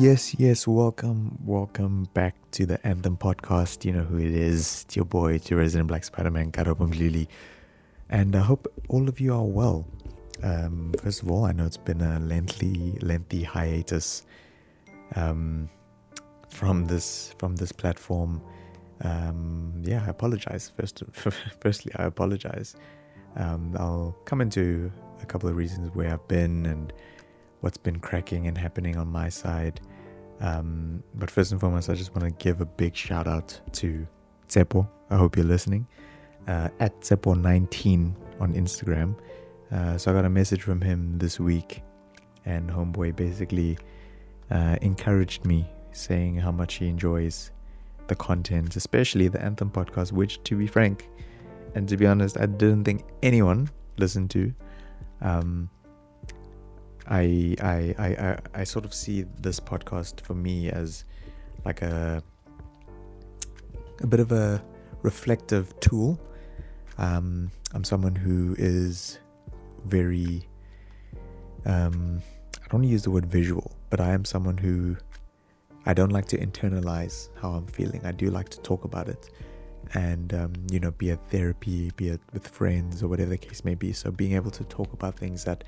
Yes, yes, welcome, welcome back to the Anthem podcast. You know who it is. It's your boy, it's your resident Black Spider Man, Karabo Mdluli. And I hope all of you are well. Um, first of all, I know it's been a lengthy, lengthy hiatus um, from this from this platform. Um, yeah, I apologize. First, firstly, I apologize. Um, I'll come into a couple of reasons where I've been and what's been cracking and happening on my side. Um, but first and foremost, I just want to give a big shout out to Tsepo. I hope you're listening. Uh, at Tsepo19 on Instagram. Uh, so I got a message from him this week, and Homeboy basically uh, encouraged me, saying how much he enjoys the content, especially the Anthem podcast, which, to be frank, and to be honest, I didn't think anyone listened to. Um, I, I, I, I, I sort of see this podcast for me as like a a bit of a reflective tool. Um, I'm someone who is very um, I don't use the word visual, but I am someone who I don't like to internalize how I'm feeling. I do like to talk about it, and um, you know, be it therapy, be it with friends or whatever the case may be. So being able to talk about things that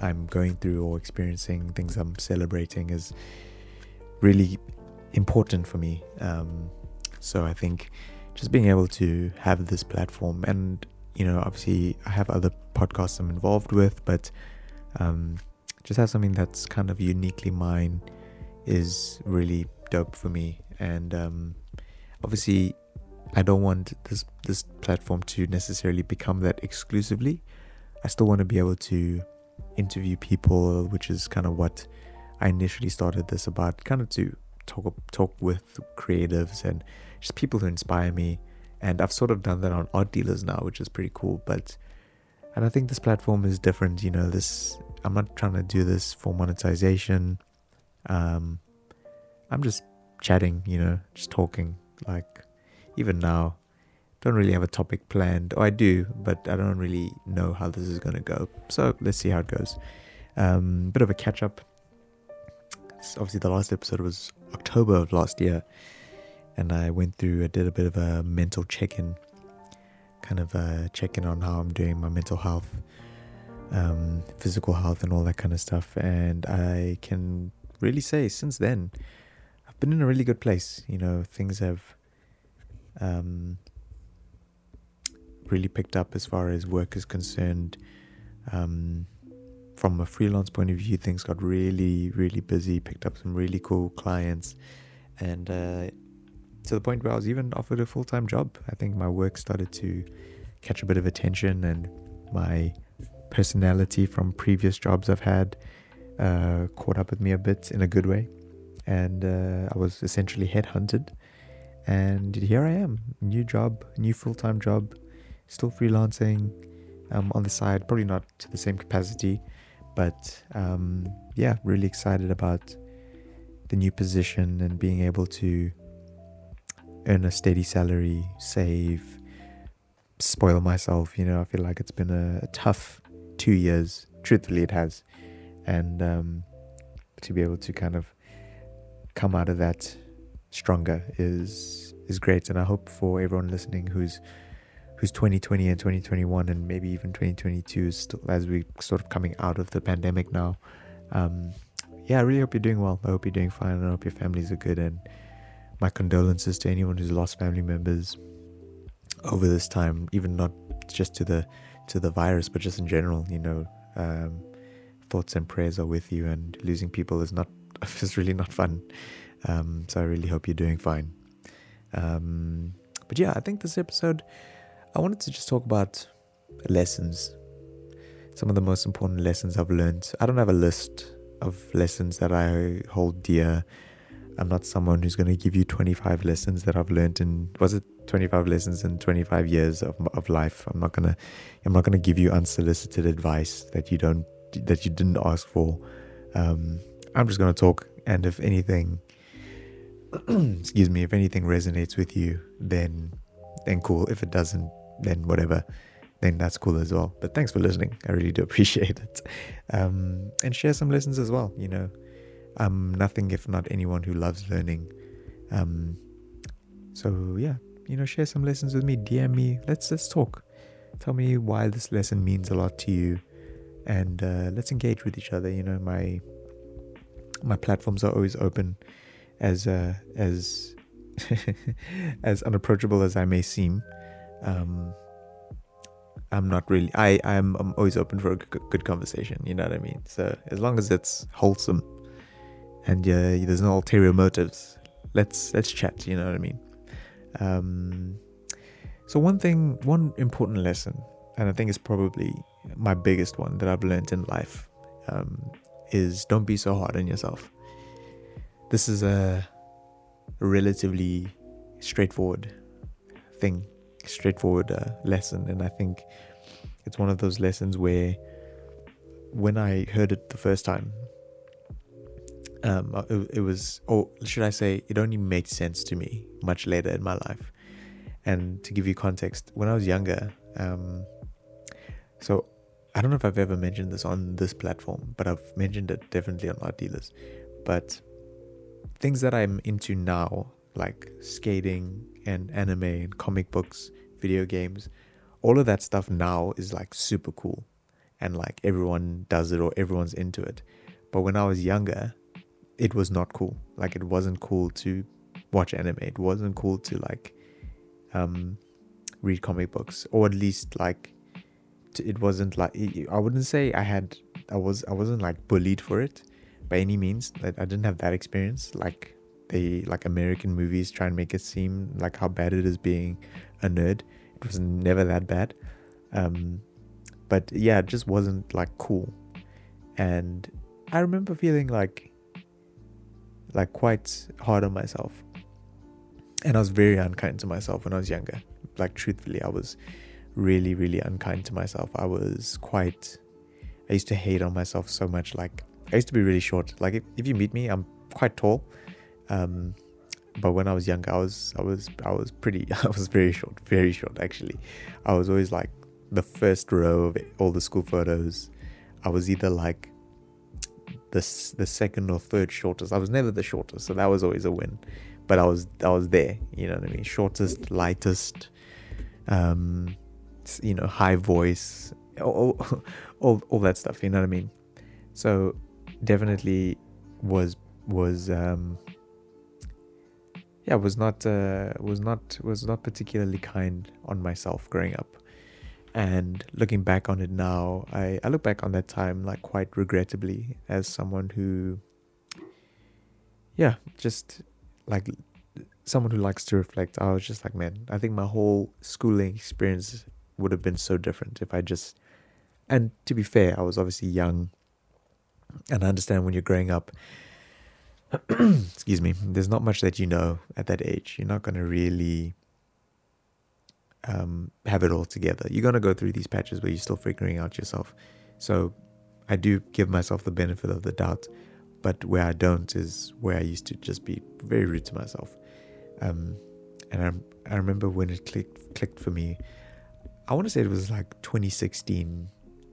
I'm going through or experiencing, things I'm celebrating, is really important for me. Um, so I think just being able to have this platform, and you know, obviously I have other podcasts I'm involved with, but um, just have something that's kind of uniquely mine is really dope for me. And um, obviously, I don't want this this platform to necessarily become that exclusively. I still want to be able to interview people, which is kind of what I initially started this about, kind of to talk talk with creatives and just people who inspire me. And I've sort of done that on Art Dealers now, which is pretty cool. But and I think this platform is different. You know, this I'm not trying to do this for monetization. Um, I'm just chatting, you know, just talking. Like even now, don't really have a topic planned. Or I do, but I don't really know how this is going to go. So let's see how it goes. Um, bit of a catch up. obviously, the last episode was October of last year, and I went through, I did a bit of a mental check in, kind of uh, checking on how I'm doing, my mental health, um, physical health, and all that kind of stuff. And I can really say since then, I've been in a really good place. You know, things have um, really picked up as far as work is concerned. Um, from a freelance point of view, things got really, really busy, picked up some really cool clients, and uh, to the point where I was even offered a full time job. I think my work started to catch a bit of attention, and my personality from previous jobs I've had uh, caught up with me a bit in a good way. And uh, I was essentially headhunted. And here I am, new job, new full time job, still freelancing um, on the side, probably not to the same capacity, but um, yeah, really excited about the new position and being able to earn a steady salary, save, spoil myself. You know, I feel like it's been a, a tough two years. Truthfully, it has, and um, to be able to kind of come out of that stronger is is great. And I hope for everyone listening who's who's 2020 and 2021 and maybe even 2022 still as we sort of coming out of the pandemic now. Um, yeah i really hope you're doing well. I hope you're doing fine i hope your families are good. And my condolences to anyone who's lost family members over this time even not just to the to the virus but just in general you know um, thoughts and prayers are with you and losing people is not is really not fun um, so i really hope you're doing fine um, but yeah i think this episode I wanted to just talk about lessons. Some of the most important lessons I've learned. I don't have a list of lessons that I hold dear. I'm not someone who's going to give you 25 lessons that I've learned in was it 25 lessons in 25 years of, of life. I'm not going to I'm not going to give you unsolicited advice that you don't that you didn't ask for. Um, I'm just going to talk and if anything excuse me, if anything resonates with you, then then cool. If it doesn't, then whatever. then that's cool as well. But thanks for listening. I really do appreciate it. Um, and share some lessons as well. You know, I'm nothing if not anyone who loves learning. Um, so yeah, you know, share some lessons with me. DM me. Let's let's talk. Tell me why this lesson means a lot to you, and uh, let's engage with each other. You know, my my platforms are always open, as uh, as as unapproachable as I may seem. Um, I'm not really. I I'm I'm always open for a good conversation. You know what I mean. So as long as it's wholesome, and uh, there's no ulterior motives, let's let's chat. You know what I mean. Um, so one thing, one important lesson, and I think it's probably my biggest one that I've learned in life, um, is don't be so hard on yourself. This is a relatively straightforward thing straightforward uh, lesson, and I think it's one of those lessons where when I heard it the first time, um, uh, it, it was, or should I say, it only made sense to me much later in my life. And to give you context, when I was younger, um, so I don't know if I've ever mentioned this on this platform, but I've mentioned it definitely on Art Dealers. But things that I'm into now, like skating and anime and comic books, video games, all of that stuff now is like super cool and like everyone does it or everyone's into it. But when I was younger, it was not cool. Like it wasn't cool to watch anime. It wasn't cool to like um read comic books or at least like it wasn't like I wouldn't say I had I was I wasn't like bullied for it by any means. Like I didn't have that experience like they like American movies try and make it seem like how bad it is being a nerd. It was never that bad. Um, but yeah, it just wasn't like cool. And I remember feeling like like quite hard on myself. And I was very unkind to myself when I was younger. Like truthfully, I was really, really unkind to myself. I was quite I used to hate on myself so much. Like I used to be really short. Like if, if you meet me, I'm quite tall. Um, but when I was younger, I was I was I was pretty I was very short, very short actually. I was always like the first row of all the school photos. I was either like the the second or third shortest. I was never the shortest, so that was always a win. But I was I was there, you know what I mean? Shortest, lightest, um, you know, high voice, all, all all that stuff. You know what I mean? So definitely was was um yeah was not uh, was not was not particularly kind on myself growing up. And looking back on it now I, I look back on that time like quite regrettably as someone who yeah just like someone who likes to reflect i was just like man i think my whole schooling experience would have been so different if i just and to be fair i was obviously young and i understand when you're growing up excuse me, there's not much that you know at that age. You're not going to really um, have it all together. You're going to go through these patches where you're still figuring out yourself. So I do give myself the benefit of the doubt, but where I don't is where I used to just be very rude to myself. Um, and I, I remember when it clicked clicked for me. I want to say it was like 2016,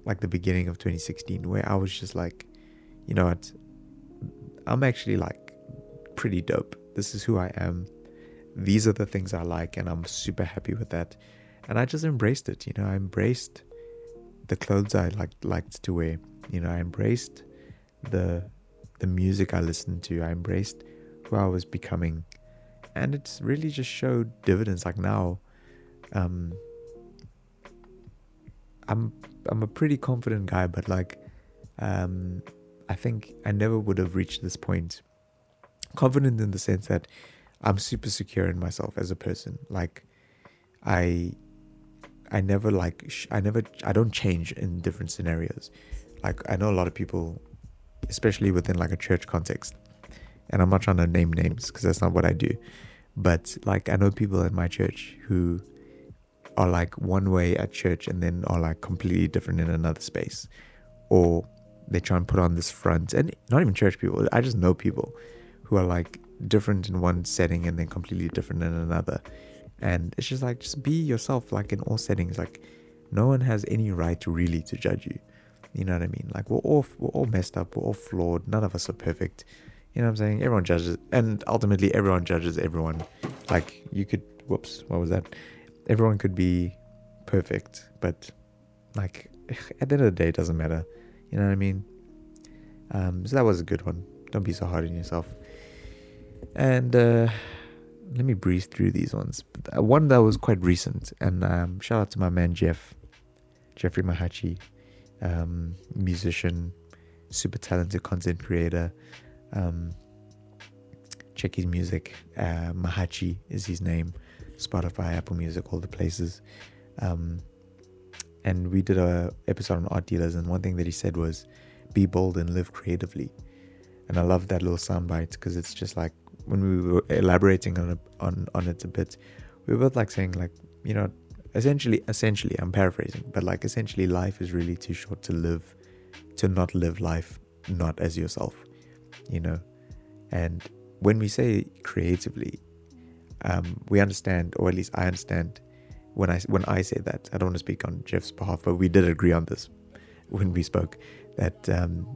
like the beginning of 2016, where I was just like, you know what, I'm actually like pretty dope. This is who I am. These are the things I like, and I'm super happy with that. And I just embraced it. You know, I embraced the clothes I like liked to wear. You know, I embraced the the music I listened to. I embraced who I was becoming, and it's really just showed dividends. Like now, um, I'm I'm a pretty confident guy, but like, um, I think I never would have reached this point. Confident in the sense that I'm super secure in myself as a person. Like, I, I never like, I never, I don't change in different scenarios. Like, I know a lot of people, especially within like a church context, and I'm not trying to name names because that's not what I do. But like, I know people in my church who are like one way at church and then are like completely different in another space, or they try and put on this front and not even church people i just know people who are like different in one setting and then completely different in another and it's just like just be yourself like in all settings like no one has any right really to judge you. You know what I mean? Like we're all we're all messed up, we're all flawed. None of us are perfect. You know what I'm saying? Everyone judges, and ultimately everyone judges everyone. Like you could, whoops, what was that? Everyone could be perfect, but like at the end of the day, it doesn't matter. You know what I mean? Um, so that was a good one. Don't be so hard on yourself. And uh, let me breeze through these ones. Uh, one that was quite recent, and um, shout out to my man Jeff, Jeffrey Mahachi, um, musician, super talented content creator. Um, check his music. Uh, Mahachi is his name. Spotify, Apple Music, all the places. Um, and we did a episode on art dealers, and one thing that he said was, "Be bold and live creatively." And I love that little soundbite because it's just like when we were elaborating on, a, on on it a bit, we were both like saying like, you know, essentially, essentially, I'm paraphrasing, but like essentially, life is really too short to live, to not live life not as yourself, you know, and when we say creatively, um, we understand, or at least I understand, when I when I say that. I don't want to speak on Jeff's behalf, but we did agree on this when we spoke that um,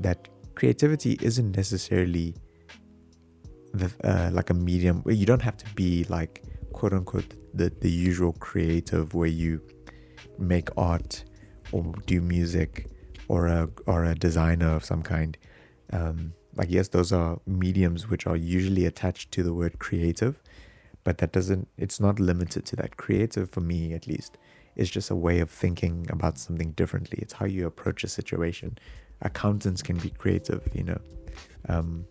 that creativity isn't necessarily the, uh, like a medium. You don't have to be like quote unquote the the usual creative where you make art or do music or a or a designer of some kind. Um, like yes, those are mediums which are usually attached to the word creative, but that doesn't. It's not limited to that. Creative for me, at least, is just a way of thinking about something differently. It's how you approach a situation. Accountants can be creative, you know. Um,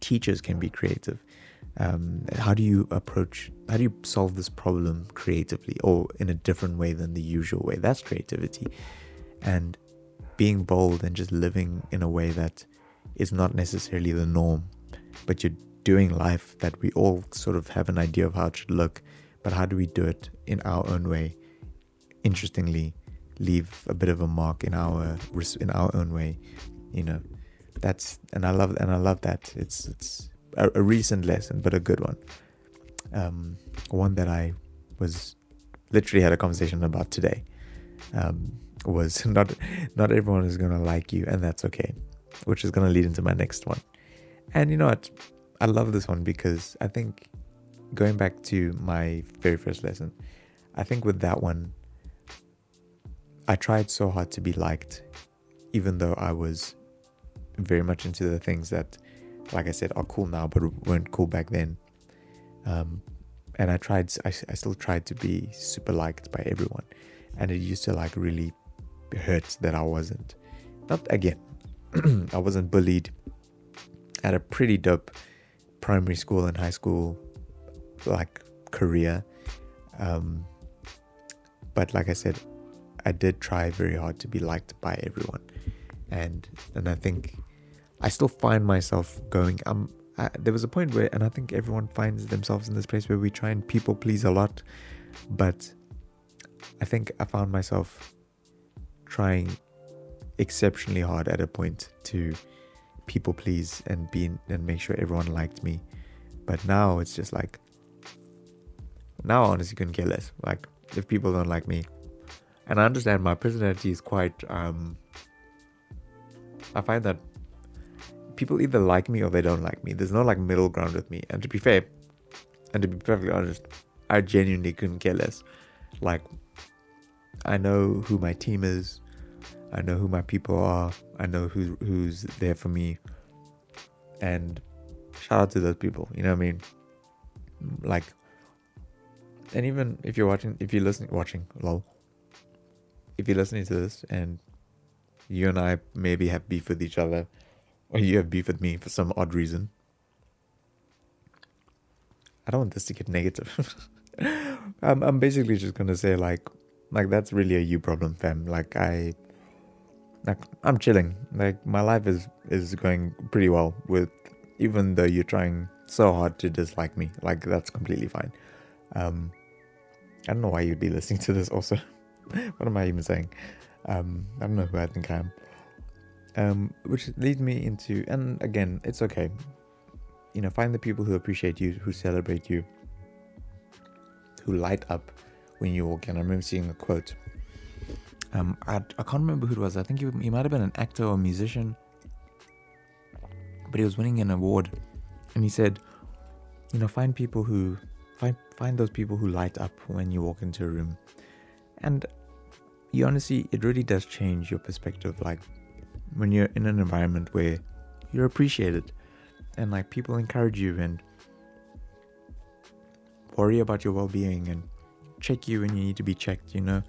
teachers can be creative. Um, how do you approach? How do you solve this problem creatively or in a different way than the usual way? That's creativity, and being bold and just living in a way that is not necessarily the norm, but you're doing life that we all sort of have an idea of how it should look, but how do we do it in our own way? Interestingly, leave a bit of a mark in our in our own way, you know. That's and I love and I love that. It's it's a, a recent lesson, but a good one. Um, one that I was literally had a conversation about today. Um, was not not everyone is gonna like you, and that's okay which is to lead into my next one. And you know what? I love this one because I think going back to my very first lesson, I think with that one, I tried so hard to be liked, even though I was very much into the things that, like I said, are cool now, but weren't cool back then. Um, and I tried, I, I still tried to be super liked by everyone. And it used to like really hurt that I wasn't. Not again, I wasn't bullied. I had a pretty dope primary school and high school like career. Um, but like I said, I did try very hard to be liked by everyone, and and I think I still find myself going. Um, I, there was a point where, and I think everyone finds themselves in this place where we try and people please a lot, but I think I found myself trying exceptionally hard at a point to people please and be and make sure everyone liked me. But now it's just like now I honestly couldn't care less. Like if people don't like me. And I understand my personality is quite um I find that people either like me or they don't like me. There's no like middle ground with me. And to be fair, and to be perfectly honest, I genuinely couldn't care less. Like I know who my team is. I know who my people are. I know who's who's there for me. And shout out to those people. You know what I mean? Like, and even if you're watching, if you're listening, watching, lol. If you're listening to this and you and I maybe have beef with each other, or you have beef with me for some odd reason, I don't want this to get negative. I'm I'm basically just gonna say like like that's really a you problem, fam. Like I like I'm chilling. Like my life is is going pretty well with even though you're trying so hard to dislike me. Like that's completely fine. Um I don't know why you'd be listening to this also. what am I even saying? Um I don't know who I think I am. Um which leads me into and again, it's okay. You know, find the people who appreciate you, who celebrate you, who light up when you walk in. I remember seeing a quote. Um, I, I can't remember who it was. I think he, he might have been an actor or musician, but he was winning an award, and he said, you know, find people who find find those people who light up when you walk into a room, and you honestly, it really does change your perspective. Like when you're in an environment where you're appreciated, and like people encourage you and worry about your well-being and check you when you need to be checked. You know,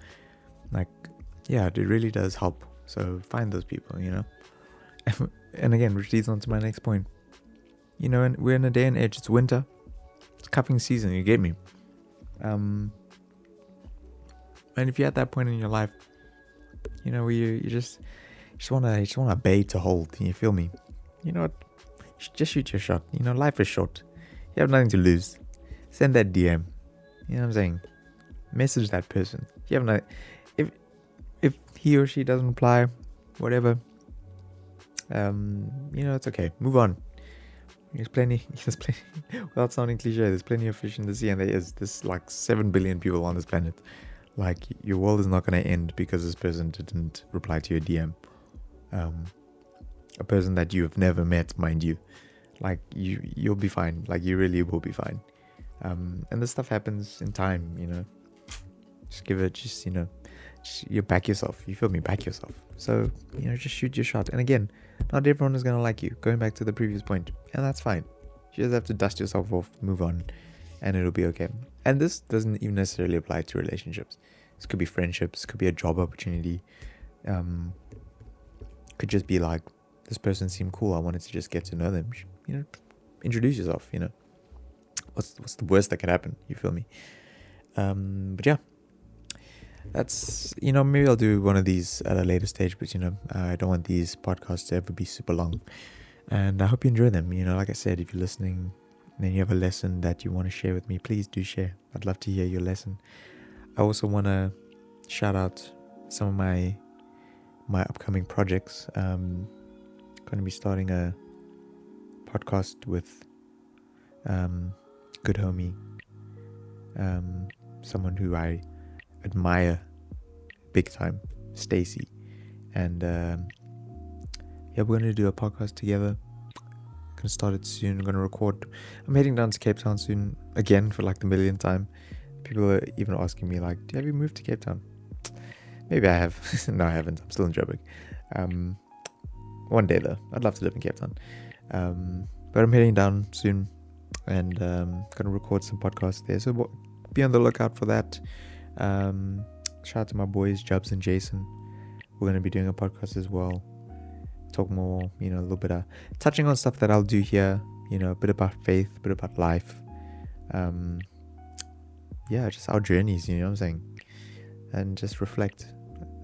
like yeah, it really does help. So find those people. You know, and again, which leads on to my next point. You know, and we're in a day and age. It's winter. It's cuffing season. You get me. Um, and if you're at that point in your life, you know, where you, you just just wanna just wanna bait to hold. You feel me? You know what? Just shoot your shot. You know, life is short. You have nothing to lose. Send that DM. You know what I'm saying? Message that person. You have no. He or she doesn't reply, whatever. Um, you know, it's okay. Move on. There's plenty. There's plenty. Without sounding cliche, there's plenty of fish in the sea, and there is. There's like seven billion people on this planet. Like your world is not going to end because this person didn't reply to your DM. Um, a person that you have never met, mind you. Like you, you'll be fine. Like you really will be fine. Um, and this stuff happens in time, you know. Just give it, just you know, just, you back yourself. You feel me? Back yourself. So you know, just shoot your shot. And again, not everyone is gonna like you. Going back to the previous point, and that's fine. You just have to dust yourself off, move on, and it'll be okay. And this doesn't even necessarily apply to relationships. This could be friendships, could be a job opportunity. Um, could just be like, this person seemed cool. I wanted to just get to know them. You know, introduce yourself. You know, what's what's the worst that could happen? You feel me? Um, but yeah, that's you know maybe I'll do one of these at a later stage. But you know, I don't want these podcasts to ever be super long, and I hope you enjoy them. You know, like I said, if you're listening and you have a lesson that you want to share with me, please do share. I'd love to hear your lesson. I also want to shout out some of my my upcoming projects. Um, going to be starting a podcast with um, good homie, um, someone who I admire big time, Stacy, and um, yeah, we're going to do a podcast together gonna start it soon. I'm gonna record. I'm heading down to Cape Town soon again for like the millionth time. People are even asking me like, "Do have you moved to Cape Town?" Maybe I have. no, I haven't. I'm still in Joburg. Um, one day though, I'd love to live in Cape Town. Um, but I'm heading down soon, and um, gonna record some podcasts there. So be on the lookout for that. Um, shout out to my boys, Jubs and Jason. We're gonna be doing a podcast as well talk more, you know, a little bit of touching on stuff that I'll do here, you know, a bit about faith, a bit about life. Um, yeah, just our journeys, you know what I'm saying? And just reflect.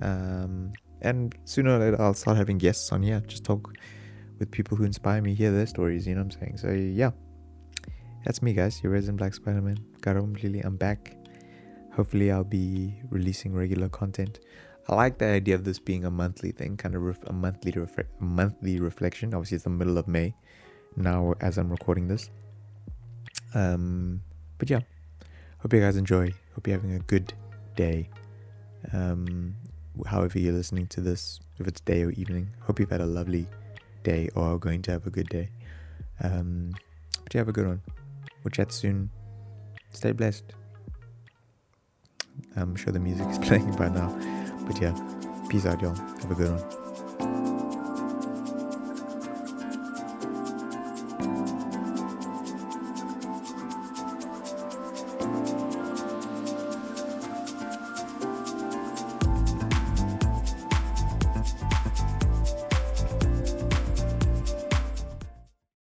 Um, and sooner or later, I'll start having guests on here, just talk with people who inspire me, hear their stories, you know what I'm saying? So, yeah, that's me, guys, your resident Black Spider Man. Karabo Mdluli, I'm back. Hopefully, I'll be releasing regular content. I like the idea of this being a monthly thing, kind of ref- a monthly monthly reflection. Obviously, it's the middle of May now as I'm recording this. Um, but yeah, hope you guys enjoy. Hope you're having a good day. Um, however you're listening to this, if it's day or evening, hope you've had a lovely day or are going to have a good day. Um, but you have a good one. We'll chat soon. Stay blessed. I'm sure the music is playing by now. But yeah, peace out, y'all. Have a good one.